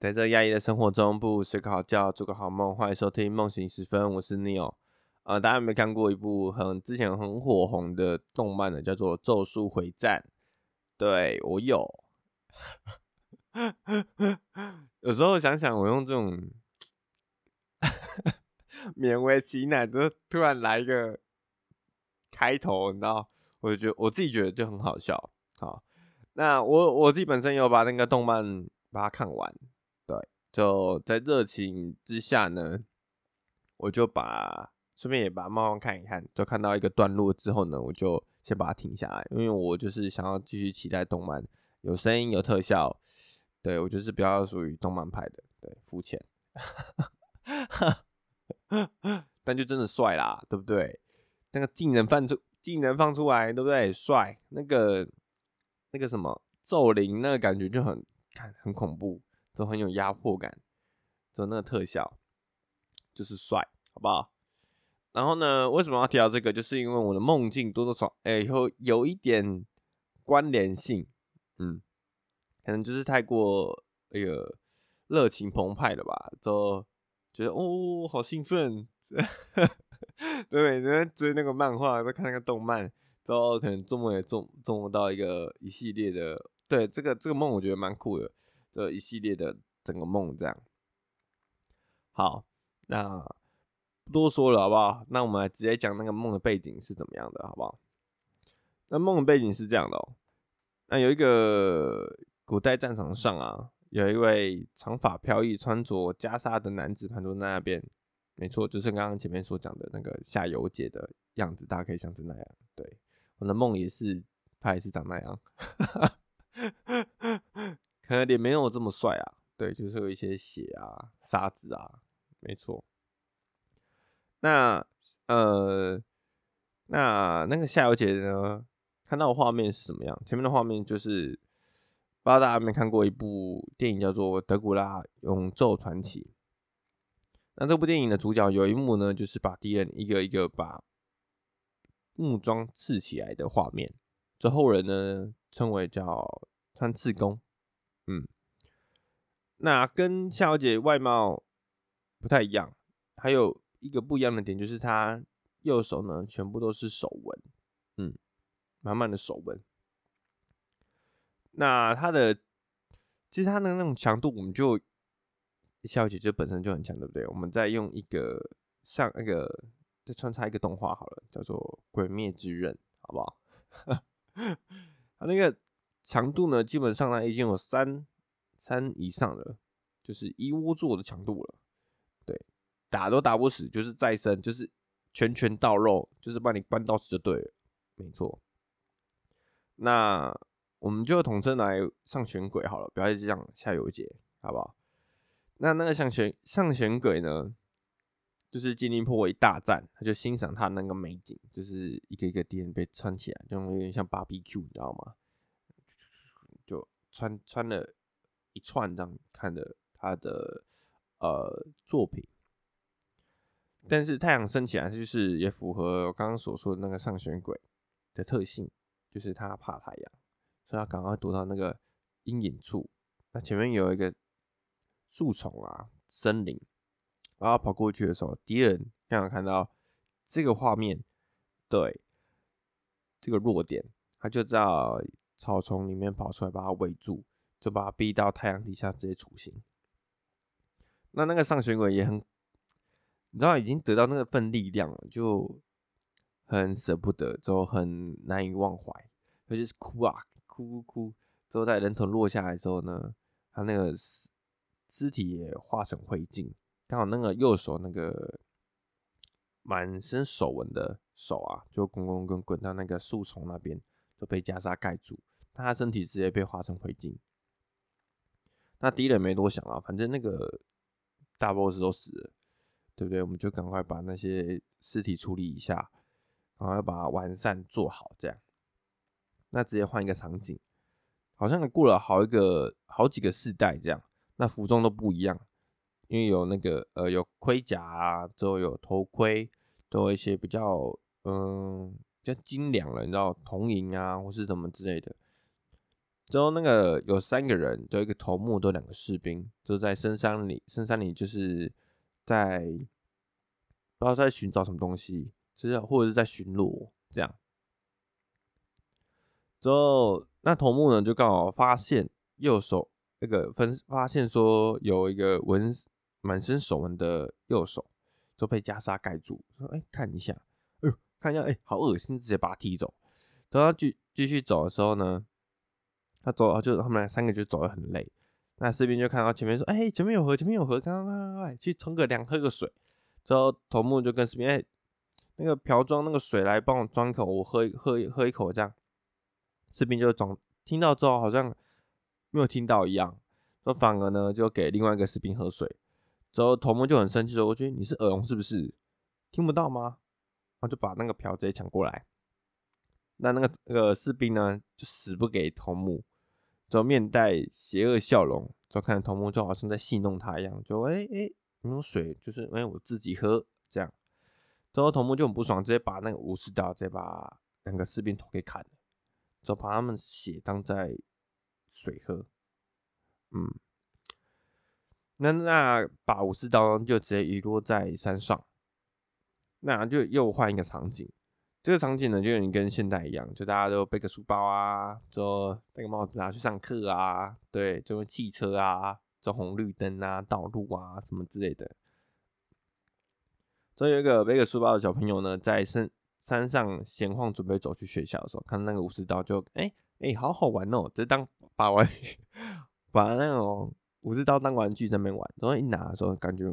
在这压抑的生活中，不如睡个好觉，做个好梦。欢迎收听梦醒时分，我是 Neo。呃，大家有没有看过一部很之前很火红的动漫呢？叫做《咒术回战》。对，我有。有时候想想，我用这种 勉为其难，就突然来一个开头，你知道，我就觉得我自己觉得就很好笑。好，那我我自己本身有把那个动漫把它看完。就在热情之下呢，我就把顺便也把漫画看一看，就看到一个段落之后呢，我就先把它停下来，因为我就是想要继续期待动漫，有声音有特效，对，我就是比较属于动漫派的，对，肤浅，但就真的帅啦，对不对？那个技能放出，技能放出来，对不对？帅，那个那个什么咒灵，那个感觉就很看很恐怖。都很有压迫感，就那个特效就是帅，好不好？然后呢，为什么要提到这个？就是因为我的梦境多多少哎有有一点关联性，嗯，可能就是太过那个热情澎湃了吧，就觉得哦好兴奋，对，因为追那个漫画，在看那个动漫，之后可能做梦也做做梦到一个一系列的，对，这个这个梦我觉得蛮酷的。这一系列的整个梦这样，好，那不多说了，好不好？那我们来直接讲那个梦的背景是怎么样的，好不好？那梦的背景是这样的哦，那有一个古代战场上啊，有一位长发飘逸、穿着袈裟的男子盘坐在那边，没错，就是刚刚前面所讲的那个夏油杰的样子，大家可以想成那样。对，我的梦也是，他也是长那样。可能脸没有这么帅啊，对，就是有一些血啊、沙子啊，没错。那呃，那那个夏油杰呢，看到的画面是什么样？前面的画面就是，不知道大家有没有看过一部电影叫做《德古拉永昼传奇》。那这部电影的主角有一幕呢，就是把敌人一个一个把木桩刺起来的画面，这后人呢称为叫穿刺弓。那跟夏小姐外貌不太一样，还有一个不一样的点就是她右手呢全部都是手纹，嗯，满满的手纹。那他的其实他的那种强度，我们就夏小姐就本身就很强，对不对？我们再用一个像那个再穿插一个动画好了，叫做《鬼灭之刃》，好不好？他那个。强度呢，基本上呢已经有三三以上了，就是一窝座的强度了。对，打都打不死，就是再生，就是拳拳到肉，就是把你扳到死就对了，没错。那我们就统称来上弦鬼好了，不要这样下游节，好不好？那那个上弦上弦鬼呢，就是精灵波一大战，他就欣赏他那个美景，就是一个一个敌人被穿起来，就有点像 BBQ，你知道吗？就穿穿了串这样看的他的呃作品，但是太阳升起来，就是也符合刚刚所说的那个上弦鬼的特性，就是他怕太阳，所以他赶快躲到那个阴影处。那前面有一个树丛啊，森林，然后跑过去的时候，敌人刚好看到这个画面，对这个弱点，他就知道。草丛里面跑出来，把它围住，就把它逼到太阳底下直接处刑。那那个上旋鬼也很，你知道已经得到那个份力量了，就很舍不得，之后很难以忘怀，尤其是哭啊，哭哭哭。之后在人头落下来之后呢，他那个尸体也化成灰烬，刚好那个右手那个满身手纹的手啊，就滚滚滚滚到那个树丛那边，就被袈裟盖住。他身体直接被化成灰烬，那敌人没多想啊，反正那个大 boss 都死了，对不对？我们就赶快把那些尸体处理一下，然后要把它完善做好，这样。那直接换一个场景，好像过了好一个好几个世代这样，那服装都不一样，因为有那个呃有盔甲啊，之后有头盔，都有一些比较嗯比较精良了，你知道铜银啊或是什么之类的。之后那个有三个人，就一个头目，都两个士兵，就在深山里，深山里就是在不知道在寻找什么东西，就是或者是在巡逻这样。之后那头目呢，就刚好发现右手那个分发现说有一个纹满身手纹的右手都被袈裟盖住，说：“哎、看一下，哎呦，看一下，哎、好恶心，直接把他踢走。”等他继继续走的时候呢，他走，就他们俩三个就走得很累。那士兵就看到前面说：“哎、前面有河，前面有河，快快快快，去冲个凉，喝个水。”之后头目就跟士兵：“哎、那个瓢装那个水来帮我装一口，我喝喝喝一口。”这样，士兵就装，听到之后好像没有听到一样，说反而呢就给另外一个士兵喝水。之后头目就很生气说：“我觉得你是耳聋是不是？听不到吗？”然后就把那个瓢直接抢过来。那那个那个士兵呢，就死不给头目。就面带邪恶笑容，就看着头目就好像在戏弄他一样，就哎哎，没有水，就是哎我自己喝这样。之后头目就很不爽，直接把那个武士刀直接把两个士兵头给砍了，就把他们血当在水喝。嗯，那那把武士刀就直接遗落在山上，那就又换一个场景。这个场景呢，就有点跟现代一样，就大家都背个书包啊，就戴个帽子啊，去上课啊，对，就汽车啊，走红绿灯啊，道路啊，什么之类的。所以有一个背个书包的小朋友呢，在山山上闲晃，准备走去学校的时候，看到那个武士刀就，就哎哎，好好玩哦，就当把玩，把那种武士刀当玩具在那边玩，然后一拿的时候，感觉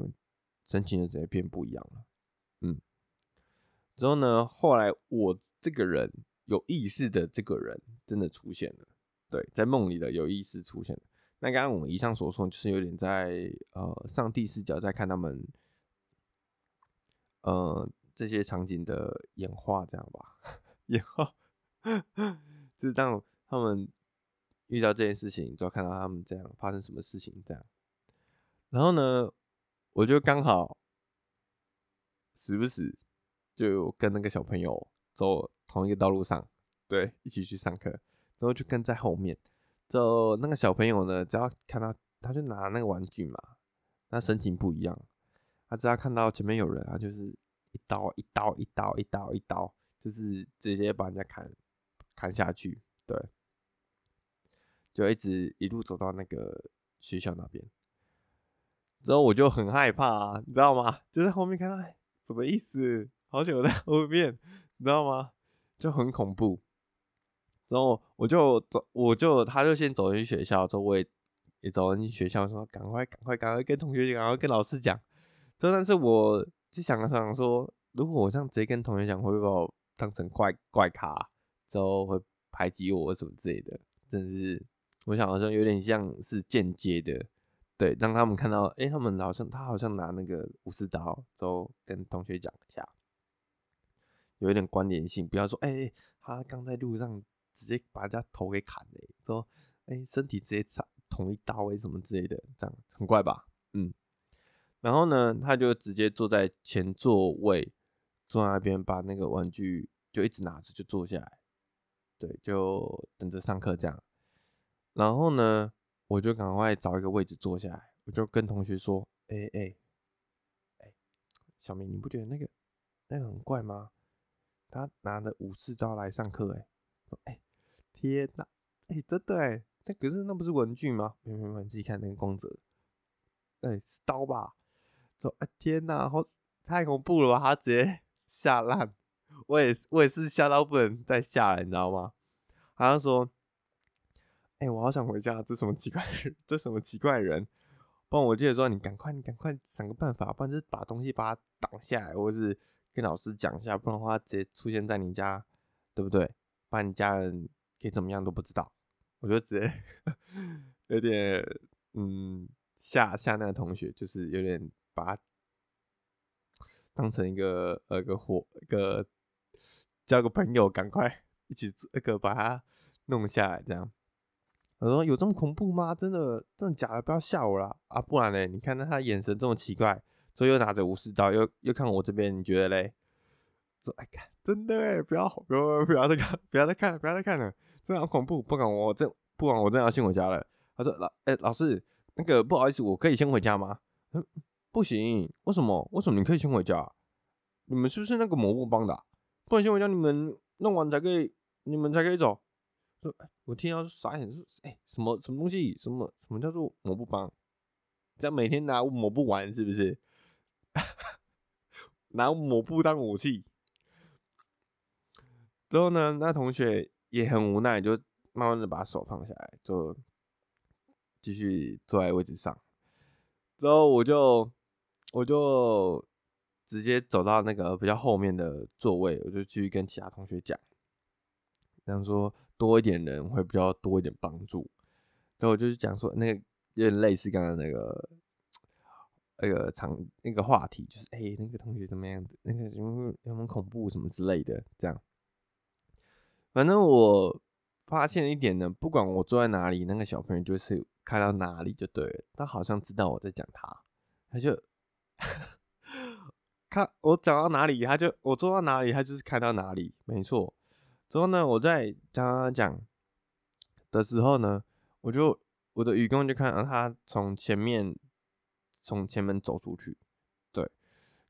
神情就直接变不一样了，嗯。之后呢，后来我这个人有意识的这个人真的出现了，对，在梦里的有意识出现了。那刚刚我们以上所说，就是有点在呃上帝视角在看他们呃这些场景的演化，这样吧，演化，就是当他们遇到这件事情，就要看到他们这样发生什么事情这样。然后呢，我就刚好时不时。就跟那个小朋友走同一个道路上，对，一起去上课，然后就跟在后面。就那个小朋友呢，只要看到他就拿那个玩具嘛，他神情不一样。他只要看到前面有人，他就是一刀一刀一刀一刀一刀，就是直接把人家砍砍下去。对，就一直一路走到那个学校那边。之后我就很害怕啊，你知道吗？就在后面看到，什么意思？好久在后面，你知道吗？就很恐怖。然后我就走，我就他就先走进学校，之后我也也走进学校，说赶快赶快赶快跟同学讲，赶快跟老师讲。就但是我就想了想说，如果我这样直接跟同学讲，会不会把我当成怪怪咖，之后会排挤我什么之类的？真是，我想好像有点像是间接的。对，让他们看到，哎、欸，他们好像他好像拿那个武士刀，之后跟同学讲一下。有一点关联性，不要说，哎、欸，他刚在路上直接把人家头给砍了，说，哎、身体直接插捅一刀，哎，什么之类的，这样很怪吧？嗯。然后呢，他就直接坐在前座位，坐在那边，把那个玩具就一直拿着，就坐下来，对，就等着上课这样。然后呢，我就赶快找一个位置坐下来，我就跟同学说，哎哎哎，小明，你不觉得那个那个很怪吗？他拿着武士刀来上课，哎，哎，天哪，哎，真的哎，那可是那不是文具吗？没没没，你自己看那个光泽，哎，是刀吧？说，哎，天哪，好，太恐怖了吧？他直接吓烂，我也，我也是吓到不能再吓了，你知道吗？好像说，哎，我好想回家，这什么奇怪？这什么奇怪人？不然我记得说，你赶快，你赶快想个办法，不然就是把东西把它挡下来，或者是。跟老师讲一下，不然的话直接出现在你家，对不对？把你家人给怎么样都不知道。我就直接 有点嗯吓吓那个同学，就是有点把他当成一个呃个伙一个交个朋友，赶快一起那个把他弄下来，这样。我说有这么恐怖吗？真的真的假的？不要吓我啦！啊！不然呢？你看到他眼神这么奇怪。所以又拿着武士刀，又又看我这边，你觉得嘞？说哎，看真的哎，不要不要不要再看，不要再看了，不要再看了，真的好恐怖！不管我这不然我真的要先回家了。他说老哎、老师，那个不好意思，我可以先回家吗？嗯，不行，为什么？为什么你可以先回家？你们是不是那个某部帮的、不能先回家，你们弄完才可以，你们才可以走。说，我听到傻眼，说，哎、什么什么东西？什么什么叫做某部帮？这样每天拿抹布玩是不是？拿抹布当武器。之后呢，那同学也很无奈，就慢慢的把手放下来，就继续坐在位置上。之后我就我就直接走到那个比较后面的座位，我就继续跟其他同学讲，这样说多一点人会比较多一点帮助。之后我就讲说那个。有点类似刚刚那个那个场那个话题，就是哎、那个同学怎么样子？那个什么有没有恐怖什么之类的，这样。反正我发现一点呢，不管我坐在哪里，那个小朋友就是看到哪里就对了。他好像知道我在讲他，他就 看我讲到哪里，他就我坐到哪里，他就是看到哪里，没错。之后呢，我在讲讲讲的时候呢，我就。我的余光就看到他从前面从前门走出去，对，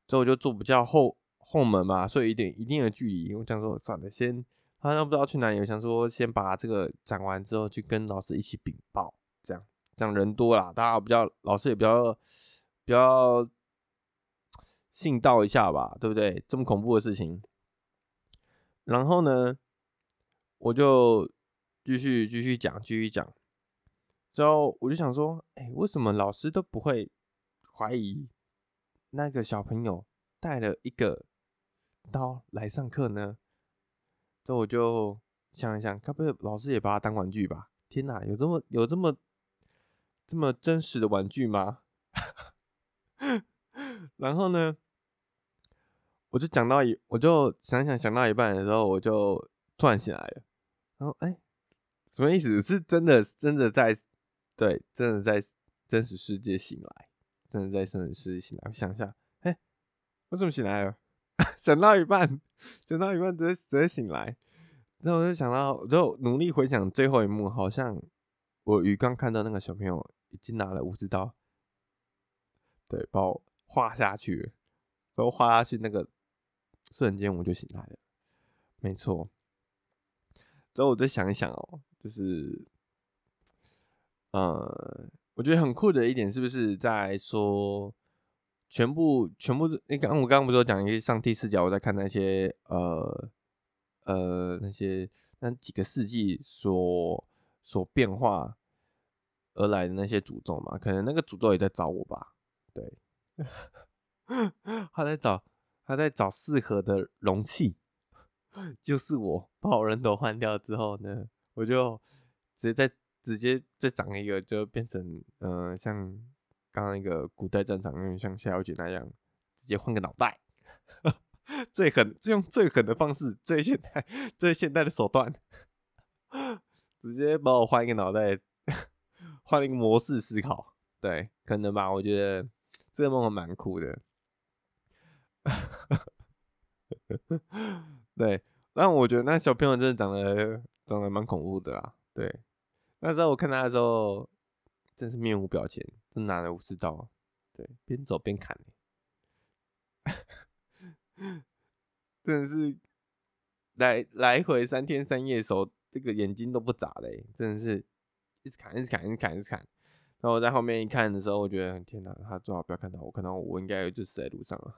之后我就坐比较后后门嘛，所以一点一定的距离。我想说算了，先好像不知道去哪里，我想说先把这个讲完之后，去跟老师一起禀报，这样这样人多啦，大家比较老师也比较比较信道一下吧，对不对？这么恐怖的事情，然后呢，我就继续继续讲，继续讲。之后我就想说，哎、为什么老师都不会怀疑那个小朋友带了一个刀来上课呢？之后我就想一想，该不会老师也把它当玩具吧？天哪，有这么有这么这么真实的玩具吗？然后呢，我就讲到一，我就想想想到一半的时候，我就突然醒来了。然后，哎、什么意思？是真的真的在？对，真的在真实世界醒来，真的在真实世界醒来。我想一下，哎，我怎么醒来了？想到一半，想到一半直接直接醒来。然后我就想到，就努力回想最后一幕，好像我鱼刚看到那个小朋友已经拿了武士刀，对，把我划下去了，把我划下去那个瞬间我就醒来了，没错。之后我再想一想哦，就是。呃，我觉得很酷的一点是不是在说全部全部？你刚我刚刚不是有讲一个上帝视角，我在看那些呃呃那些那几个世纪所所变化而来的那些诅咒嘛？可能那个诅咒也在找我吧？对，他在找他在找适合的容器，就是我把我人头换掉之后呢，我就直接在。直接再长一个，就变成、呃，像刚刚那个古代战场，有点像夏小姐那样，直接换个脑袋，最狠，用最狠的方式，最现代、最现代的手段，直接把我换一个脑袋，换一个模式思考，对，可能吧？我觉得这个梦还蛮酷的，对，但我觉得那小朋友真的长得长得蛮恐怖的啦，对。那时候我看他的时候，真是面无表情，真拿了武士刀，对，边走边砍，真的是来来回三天三夜，手这个眼睛都不眨嘞，真的是一直砍，一直砍，一直砍，一直砍。然后我在后面一看的时候，我觉得天哪，他最好不要看到我，看到我，我应该就死在路上了。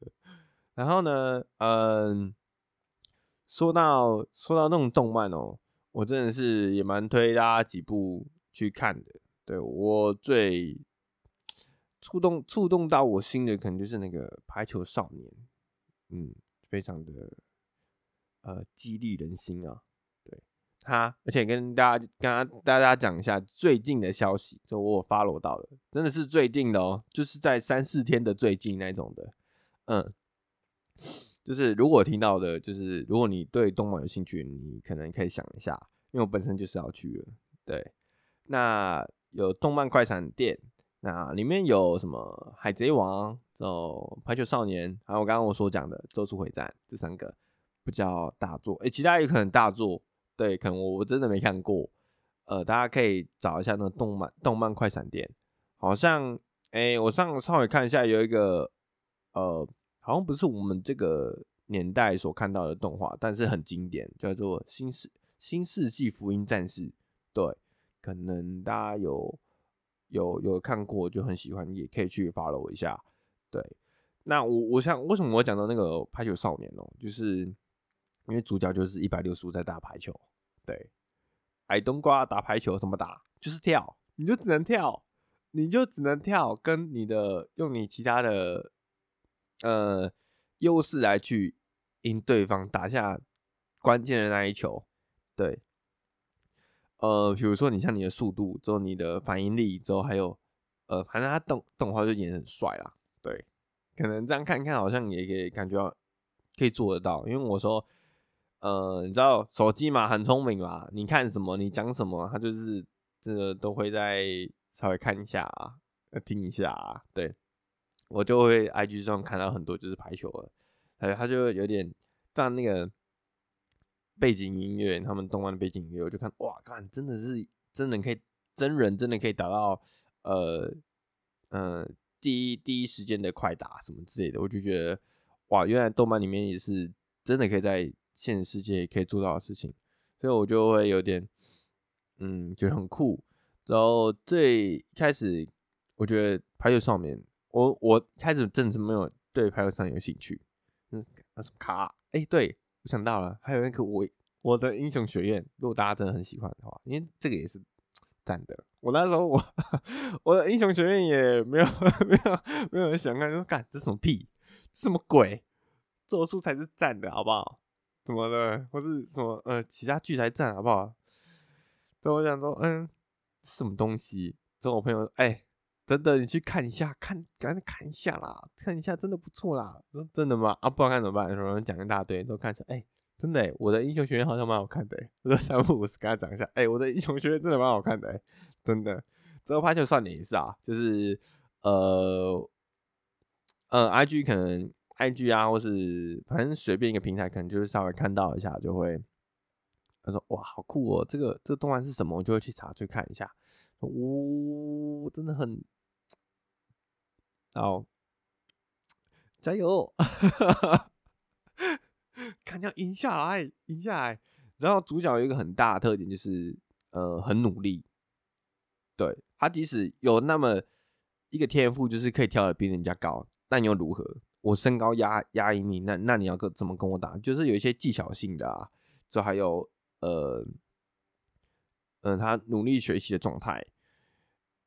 然后呢，嗯，说到说到那种动漫哦。我真的是也蛮推大家几部去看的，对，我最触动触动到我心的，可能就是那个《排球少年》，嗯，非常的呃激励人心啊，对。他，而且跟大家跟大家讲一下最近的消息，就我发罗到的，真的是最近的哦，就是在三四天的最近那种的，嗯。就是如果听到的，就是如果你对动漫有兴趣，你可能可以想一下，因为我本身就是要去了。对，那有动漫快闪店，那里面有什么海贼王、哦排球少年，还有刚刚我所讲的咒术回战这三个比较大作。诶、其他也可能大作，对，可能我我真的没看过。呃，大家可以找一下那动漫动漫快闪店，好像哎、欸，我上稍微看一下，有一个呃，好像不是我们这个年代所看到的动画，但是很经典，叫做《新世新世纪福音战士》。对，可能大家有有有看过，就很喜欢，也可以去 follow 一下。对，那我我想为什么我讲到那个排球少年哦，就是因为主角就是一百六十五在打排球，对。矮冬瓜打排球怎么打？就是跳，你就只能跳，你就只能跳，跟你的用你其他的呃优势来去赢对方，打下关键的那一球。对，呃，比如说你像你的速度，之后你的反应力，之后还有呃，反正他动动画就演得很帅啦。对，可能这样看看好像也可以感觉可以做得到，因为我说。呃，你知道手机嘛，很聪明嘛，你看什么，你讲什么，他就是这个都会在稍微看一下啊，听一下啊。对，我就会 IG 上看到很多就是排球了，还有他就有点放那个背景音乐，他们动漫的背景音乐，我就看哇，看真的是真人可以真人真的可以达到呃呃第一第一时间的快打什么之类的，我就觉得哇，原来动漫里面也是真的可以在。现实世界可以做到的事情，所以我就会有点，嗯，觉得很酷。然后最开始，我觉得排球少年，我我开始真的是没有对排球少年有兴趣。嗯，那什么卡？哎、对，我想到了，还有那个我我的英雄学院，如果大家真的很喜欢的话，因为这个也是赞的。我那时候我 我的英雄学院也没有 没有没有人喜欢看，说干这什么屁，什么鬼，做出才是赞的，好不好？什么的，或是什么呃，其他剧才赞，好不好？所以我想说，嗯，什么东西？跟我朋友说，哎、真的，你去看一下，看，赶紧看一下啦，看一下，真的不错啦。说真的吗？啊，不知道看怎么办？有人讲一大堆，都看一下，哎、真的，我的英雄学院好像蛮好看的。我说三不五时跟他讲一下，哎、我的英雄学院真的蛮好看的，真的。之后排球少年也是啊，就是呃，呃，IG 可能。IG 啊，或是反正随便一个平台，可能就是稍微看到一下，就会他说哇，好酷哦，这个这个动漫是什么？我就会去查去看一下。呜、哦，真的很，好，加油！看要赢下来，赢下来。然后主角有一个很大的特点，就是呃，很努力。对，他即使有那么一个天赋，就是可以跳的比人家高，但又如何？我身高压压赢你，那那你要跟怎么跟我打？就是有一些技巧性的啊，就还有呃，嗯、呃，他努力学习的状态，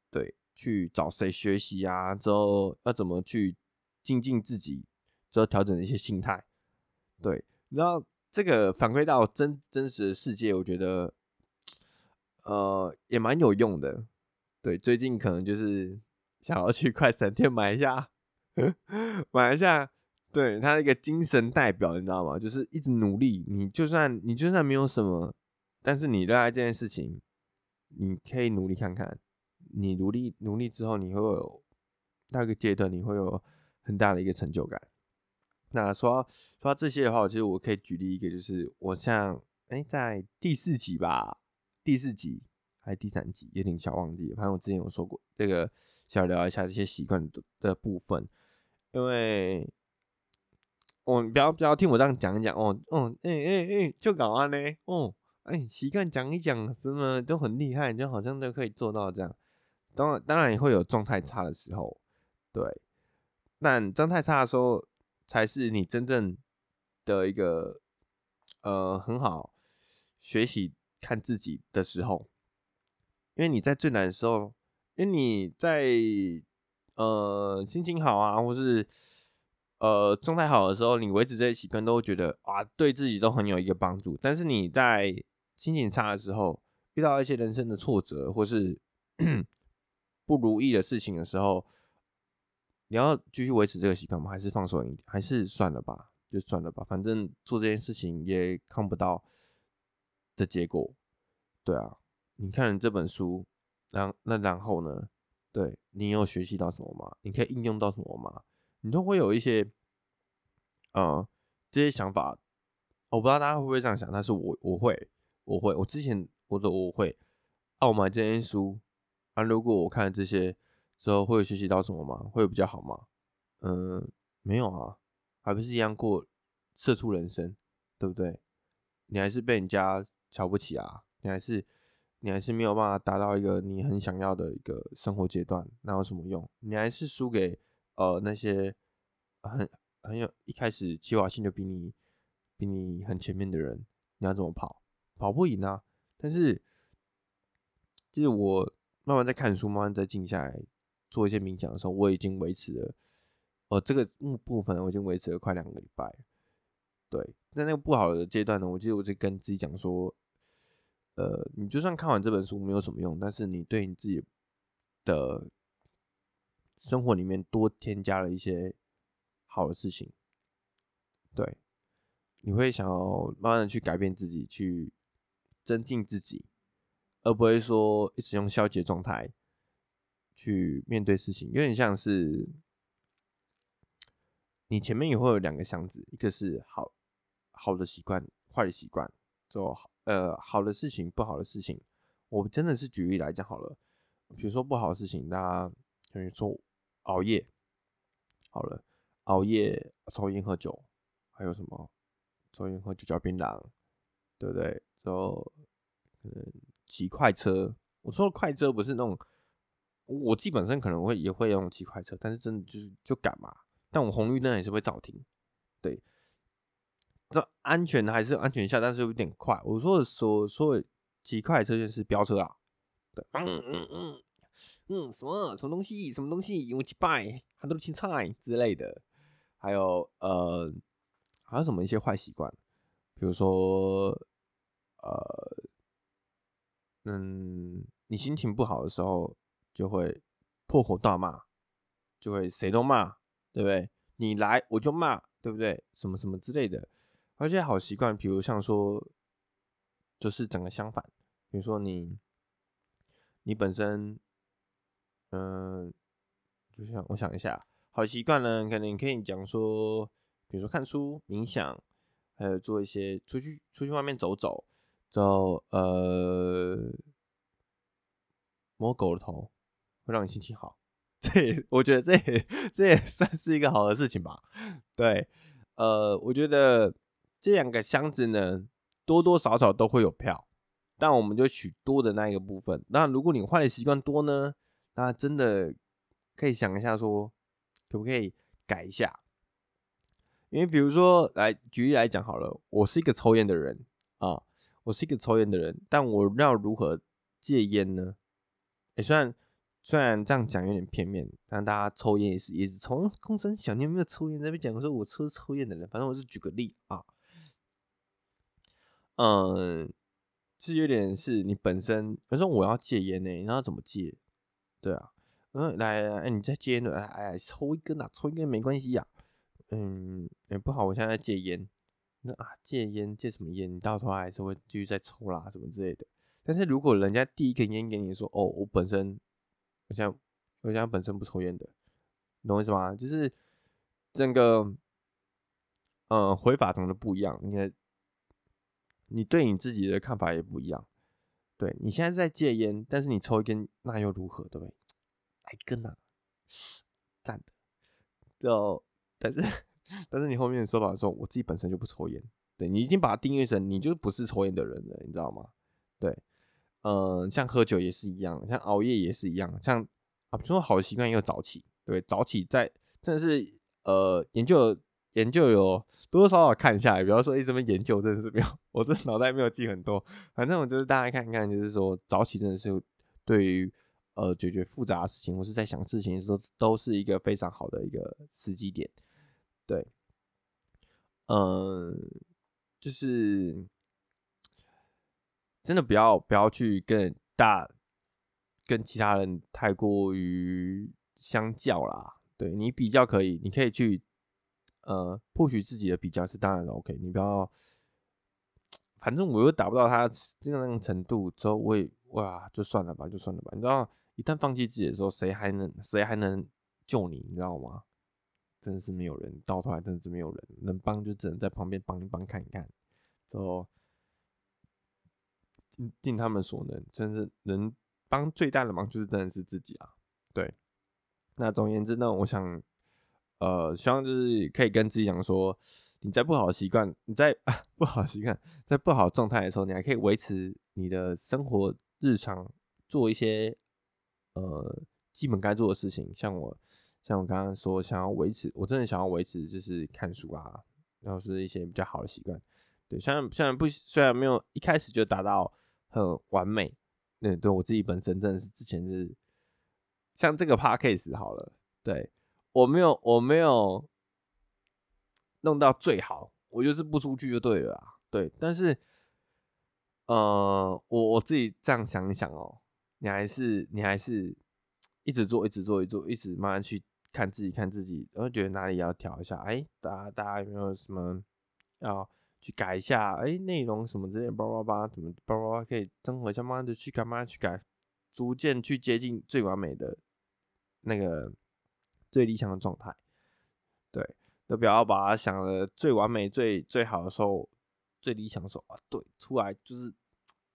对，去找谁学习啊？之后要怎么去精进自己，之后调整一些心态，对，然后这个反馈到真真实的世界，我觉得呃也蛮有用的。对，最近可能就是想要去快闪店买一下。买一下，对，他一个精神代表，你知道吗？就是一直努力。你就算你就算没有什么，但是你热爱这件事情，你可以努力看看。你努力努力之后，你会有那个阶段，你会有很大的一个成就感。那说说这些的话，其实我可以举例一个，就是我像哎、在第四集吧，第四集还是第三集，有点小忘记。反正我之前有说过，这个小聊一下这些习惯的部分。因为，哦，你不要不要听我这样讲一讲哦，哦，哎哎哎，就搞完呢，哦，哎，习惯讲一讲，什么都很厉害，就好像都可以做到这样。当然，当然也会有状态差的时候，对。但状态差的时候，才是你真正的一个呃很好学习看自己的时候，因为你在最难的时候，因为你在。呃，心情好啊，或是呃状态好的时候，你维持这些习惯，都会觉得啊，对自己都很有一个帮助。但是你在心情差的时候，遇到一些人生的挫折或是不如意的事情的时候，你要继续维持这个习惯吗？还是放手一点？还是算了吧，就算了吧，反正做这件事情也看不到的结果。对啊，你看这本书，然那然后呢？对，你有学习到什么吗？你可以应用到什么吗？你都会有一些，呃，这些想法。我不知道大家会不会这样想，但是我我会，我会，我之前我的我会，啊，我买这些书啊，如果我看这些之后，会有学习到什么吗？会有比较好吗？嗯，没有啊，还不是一样过社畜人生，对不对？你还是被人家瞧不起啊，你还是你还是没有办法达到一个你很想要的一个生活阶段，那有什么用？你还是输给呃那些很很有一开始计划性就比你比你很前面的人，你要怎么跑？跑不赢啊！但是就是我慢慢在看书，慢慢在静下来做一些冥想的时候，我已经维持了，呃，这个部部分我已经维持了快两个礼拜。对，在那个不好的阶段呢，我记得我就跟自己讲说，呃，你就算看完这本书没有什么用，但是你对你自己的生活里面多添加了一些好的事情，对，你会想要慢慢的去改变自己，去增进自己，而不会说一直用消极的状态去面对事情，有点像是你前面也会有两个箱子，一个是好。好的习惯，坏的习惯，做呃好的事情，不好的事情，我真的是举例来讲好了。比如说不好的事情，大家比如说熬夜，好了，熬夜抽烟喝酒，还有什么抽烟喝酒嚼槟榔，对不对？之后嗯骑快车，我说的快车不是那种，我基本上可能会也会用骑快车，但是真的就是就赶嘛，但我红绿灯也是会照停，对。这安全的还是安全下，但是有点快。我说的说说骑快车就是飙车啊，对，嗯。嗯嗯嗯，什么什么东西，什么东西，我去拜很多青菜之类的，还有呃，还有什么一些坏习惯，比如说呃，嗯，你心情不好的时候就会破口大骂，就会谁都骂，对不对？你来我就骂，对不对？什么什么之类的。而且好习惯，比如像说，就是整个相反。比如说你，你本身，嗯、就像我想一下，好习惯呢，可能可以讲说，比如说看书、冥想，还有做一些出去出去外面走走，走呃，摸狗的头，会让你心情好。这也我觉得这也这也算是一个好的事情吧。对，呃，我觉得。这两个箱子呢，多多少少都会有票，但我们就取多的那一个部分。那如果你坏的习惯多呢，那真的可以想一下说，可不可以改一下？因为比如说，来举例来讲好了，我是一个抽烟的人啊，我是一个抽烟的人，但我要如何戒烟呢？也虽然虽然这样讲有点片面，但大家抽烟也是也是从空生小，你有没有抽烟？在那边讲说我抽抽烟的人，反正我是举个例啊。嗯，是有点是你本身，反正我要戒烟呢，你要怎么戒？对啊，嗯，来，来，来，你再戒烟的，哎，抽一根啊，抽一根没关系呀。嗯，也、不好，我现在戒烟。那啊，戒烟戒什么烟？你到头来还是会继续再抽啦，什么之类的。但是如果人家第一根烟给你说，哦，我本身，我现在我现在本身不抽烟的，你懂我意思吗？就是整个，嗯，回法怎么都不一样，应该。你对你自己的看法也不一样，对，你现在在戒烟，但是你抽一根，那又如何，对不对？来一根啊，赞的。就，但是，但是你后面的说法说，我自己本身就不抽烟，对，你已经把它定义成你就不是抽烟的人了，你知道吗？对，嗯、呃，像喝酒也是一样，像熬夜也是一样，像啊，比如说好习惯也有早起，对，早起在真的是呃研究。研究有多多少少看下来，比方说一直没研究，真的是没有，我这脑袋没有记很多。反正我就是大家看一看，就是说早起真的是对于呃解决复杂的事情，或是在想事情的时候，都是一个非常好的一个时机点。对，嗯，就是真的不要不要去跟大跟其他人太过于相较啦。对，你比较可以，你可以去。呃，或许自己的比较是当然 OK，你不要，反正我又达不到他这个那个程度之后，我也哇，就算了吧，就算了吧。你知道，一旦放弃自己的时候，谁还能谁还能救你？你知道吗？真的是没有人，到头来真的是没有人能帮，就只能在旁边帮一帮看一看。之后，尽尽他们所能，真是能帮最大的忙，就是真的是自己啊。对，那总而言之呢，我想，呃，希望就是可以跟自己讲说，你在不好的习惯，你在、不好的习惯，在不好状态的时候，你还可以维持你的生活日常，做一些呃基本该做的事情。像我，像我刚刚说，想要维持，我真的想要维持，就是看书啊，然后是一些比较好的习惯。对，虽然虽然不，虽然没有一开始就达到很完美，对，对我自己本身真的是之前是像这个 podcast 好了，对我没有我没有弄到最好，我就是不出去就对了啊，对，但是呃，我我自己这样想一想哦，你还是你还是一直做，一直做，一直做，一直慢慢去看自己，看自己，然后觉得哪里要调一下，哎，大家大家有没有什么要？去改一下，哎、内容什么之类的，叭叭叭，怎么叭叭叭可以综合一下，慢慢的去改，慢慢去改，逐渐去接近最完美的那个最理想的状态。对，都不要把它想的最完美、最最好的时候、最理想的时候啊，对，出来就是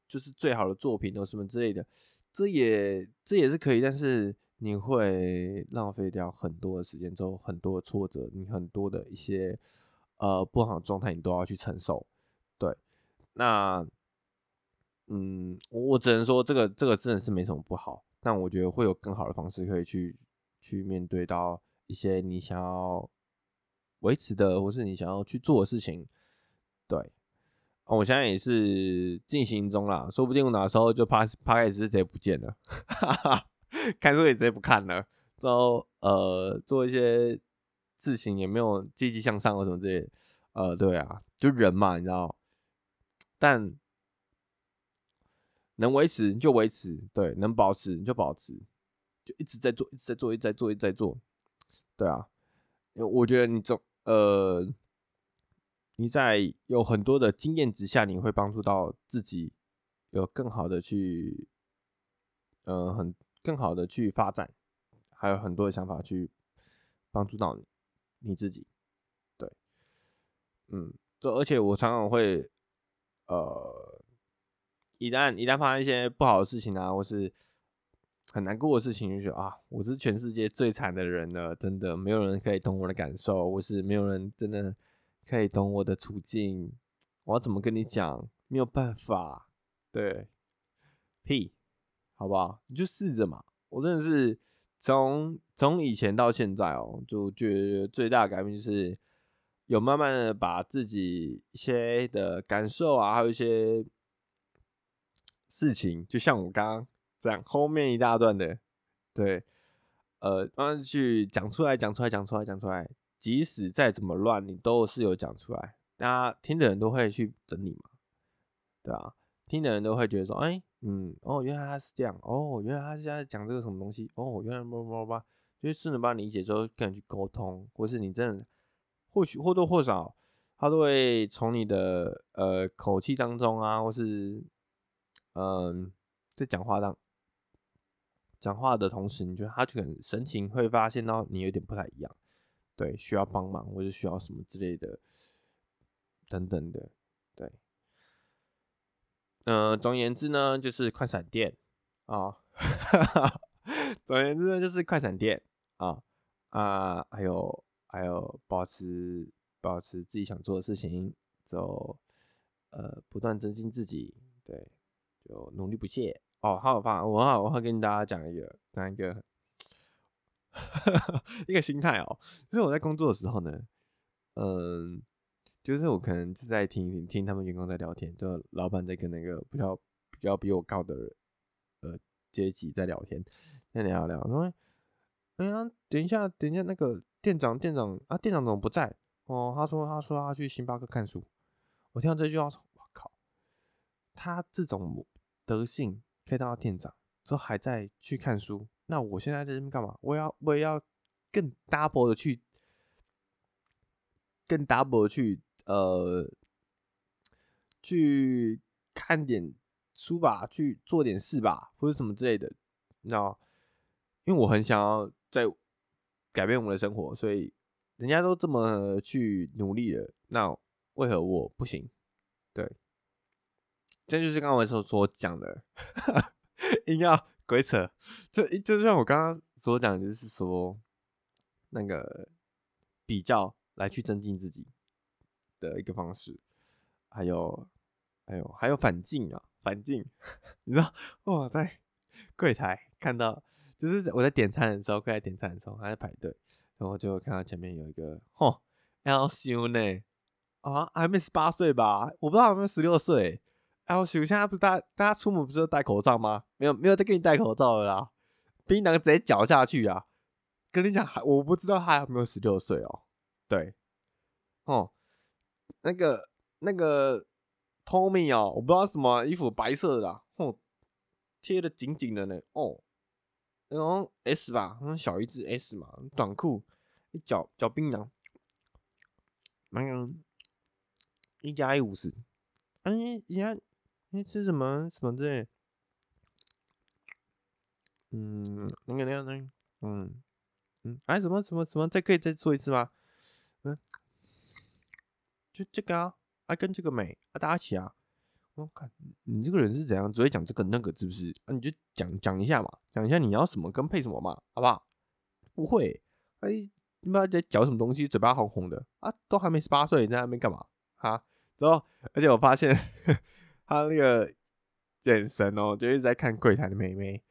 就是最好的作品，或什么之类的，这也这也是可以，但是你会浪费掉很多的时间，之后很多的挫折，你很多的一些。呃，不好的状态你都要去承受，对，那，嗯，我只能说这个这个真的是没什么不好，但我觉得会有更好的方式可以去去面对到一些你想要维持的，或是你想要去做的事情，对，我现在也是进行中啦，说不定我哪时候就怕怕开始直接不见了，哈哈，看书也直接不看了，然后呃做一些。事情也没有积极向上或什么之类，呃，对啊，就人嘛，你知道，但能维持就维持，对，能保持就保持，就一直在做，一直在做，一直在做，一直在做，对啊，因为我觉得你总呃，你在有很多的经验之下，你会帮助到自己有更好的去，呃，很更好的去发展，还有很多的想法去帮助到你。你自己，对，嗯，就而且我常常会，呃，一旦一旦发生一些不好的事情啊，或是很难过的事情，就觉得啊，我是全世界最惨的人了，真的没有人可以懂我的感受，或是没有人真的可以懂我的处境，我要怎么跟你讲？没有办法，对，屁，好不好？你就试着嘛，我真的是。从从以前到现在哦，就觉得最大的改变就是有慢慢的把自己一些的感受啊，还有一些事情，就像我刚刚这样后面一大段的，对，呃，慢慢去讲出来，讲出来，讲出来，讲出来，即使再怎么乱，你都是有讲出来，大家听的人都会去整理嘛，对啊，听的人都会觉得说，哎。嗯，哦，原来他是这样，哦，原来他现在讲这个什么东西，哦，原来么么吧，就是顺着把理解之后跟人去沟通，或是你真的或许或多或少，他都会从你的呃口气当中啊，或是嗯在讲话当讲话的同时，你觉得他可能神情会发现到你有点不太一样，对，需要帮忙或者需要什么之类的等等的，对。嗯、呃，总言之呢，就是快闪电啊。总言之呢，就是快闪电啊啊，还有还有保持保持自己想做的事情，就呃不断增进自己，对，就努力不懈哦。好，我我好我会跟大家讲一个讲一个 一个心态哦，就是我在工作的时候呢，嗯。就是我可能是在听听听他们员工在聊天，就老板在跟那个比较比较比我高的呃阶级在聊天，在聊聊说，哎呀，等一下，等一下，那个店长店长啊，店长怎么不在？哦，他说他说他去星巴克看书。我听到这句话说，我靠，他这种德性可以当到店长，之后还在去看书，那我现在在这边干嘛？我要我也要更 double 的去，更 double 的去。呃，去看点书吧，去做点事吧，或者什么之类的，你知道？因为我很想要在改变我的生活，所以人家都这么去努力了，那为何我不行？对，这就是刚刚我所所讲的，硬要鬼扯，就就像我刚刚所讲，就是说那个比较来去增进自己的一个方式，还有还有还有反镜啊，反镜，你知道我在柜台看到，就是我在点餐的时候，柜台点餐的时候还在排队，然后就看到前面有一个，嚯，要修呢，啊，还没十八岁吧？我不知道有没有十六岁。哎，我现在不是大大家出门不是都戴口罩吗？没有没有再给你戴口罩了啦，槟榔直接搅下去啊！跟你讲，我不知道他有没有十六岁哦。对，哦，那个那个 Tommy 哦，我不知道什么衣服，白色的，哦，贴的紧紧的呢。哦，那种 S 吧，那小一只 S 嘛，短裤，一搅搅槟榔，那个一加一五十，哎，你看。你吃什么什么之类？嗯，那个那个那个，嗯嗯，哎，什么什么什么？再可以再说一次吗？嗯，就这个啊，啊跟这个美啊搭起啊。我看你这个人是怎样，只会讲这个那个，是不是？啊，你就讲讲一下嘛，讲一下你要什么跟配什么嘛，好不好？不会，哎，你妈在嚼什么东西？嘴巴红红的啊，都还没十八岁，你在那边干嘛？哈，然后，而且我发现。他那个眼神哦，就一直在看柜台的妹妹。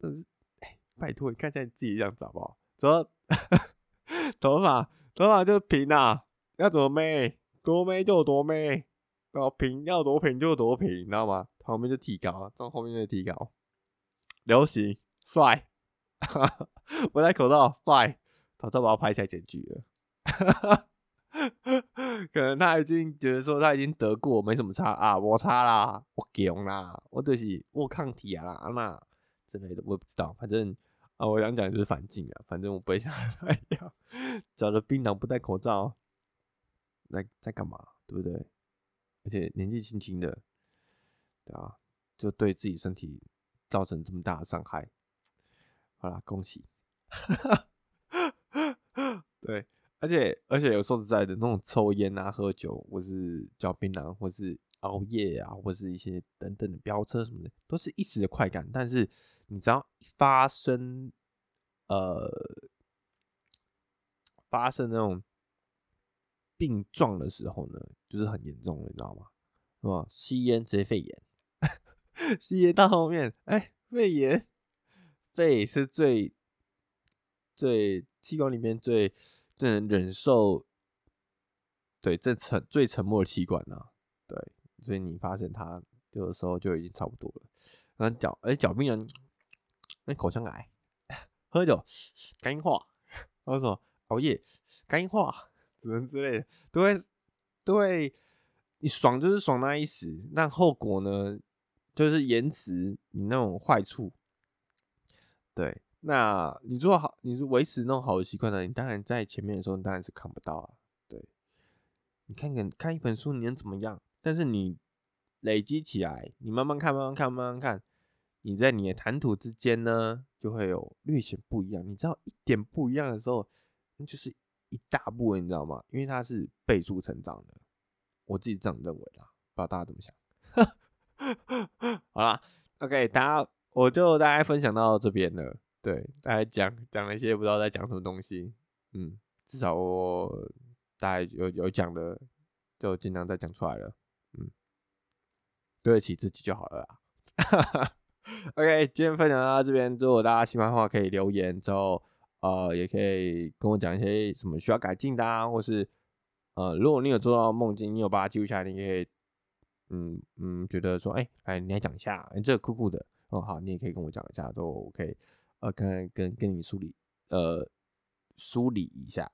但是，哎，拜托你看一下你自己这样子好不好？怎么 头发头发就平啊？要怎么妹？多妹就多妹，然后平要多平就多平，你知道吗？后面就提高，从后面就提高。流行帅，我戴口罩帅，早知道把我拍起来检举了。可能他已经觉得说他已经得过，没什么差啊，我差啦，我强啦，我就是我抗体啊啦，那之类的，我也不知道，反正啊，我想讲就是反镜啊，反正我不会像他一样，嚼着槟榔不戴口罩，在在干嘛，对不对？而且年纪轻轻的，对啊，就对自己身体造成这么大的伤害，好啦，恭喜，对。而且而且有说实在的，那种抽烟啊、喝酒，或是嚼槟榔，或是熬夜啊，或是一些等等的飙车什么的，都是一时的快感。但是你只要发生呃发生那种病状的时候呢，就是很严重了，你知道吗？是吧？吸烟直接肺炎，吸烟到后面，哎、肺炎，肺是最最器官里面最。最能忍受，对，这沉最沉默的气管呐，对，所以你发现他有的时候就已经差不多了。然后脚，哎，脚病人，那口腔癌，喝酒肝硬化，还有什么熬夜肝硬化，什么之类的，都会都会，你爽就是爽那一时，那后果呢，就是延迟你那种坏处，对。那你做好，你是维持那种好的习惯呢？你当然在前面的时候，你当然是看不到啊。对，你看看看一本书，你能怎么样？但是你累积起来，你慢慢看，慢慢看，慢慢看，你在你的谈吐之间呢，就会有略显不一样。你知道一点不一样的时候，那就是一大部分，你知道吗？因为它是倍速成长的。我自己这样认为啦，不知道大家怎么想。好啦，OK，大家我就大概分享到这边了。对，大概讲讲了一些不知道在讲什么东西，嗯，至少我大概有有讲的，就尽量再讲出来了，嗯，对得起自己就好了啦。OK，今天分享到这边，如果大家喜欢的话，可以留言之后，呃，也可以跟我讲一些什么需要改进的啊，或是呃，如果你有做到梦境，你有把它记录下来，你可以，嗯嗯，觉得说，哎、欸，来，你来讲一下，你、欸、这个酷酷的，哦，好，你也可以跟我讲一下，都可以。呃，跟跟跟你梳理，呃，梳理一下，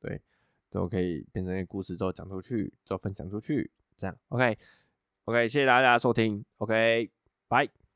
对，都可以变成一个故事之后讲出去，之后分享出去，这样，OK，OK，谢谢大家收听，OK，拜。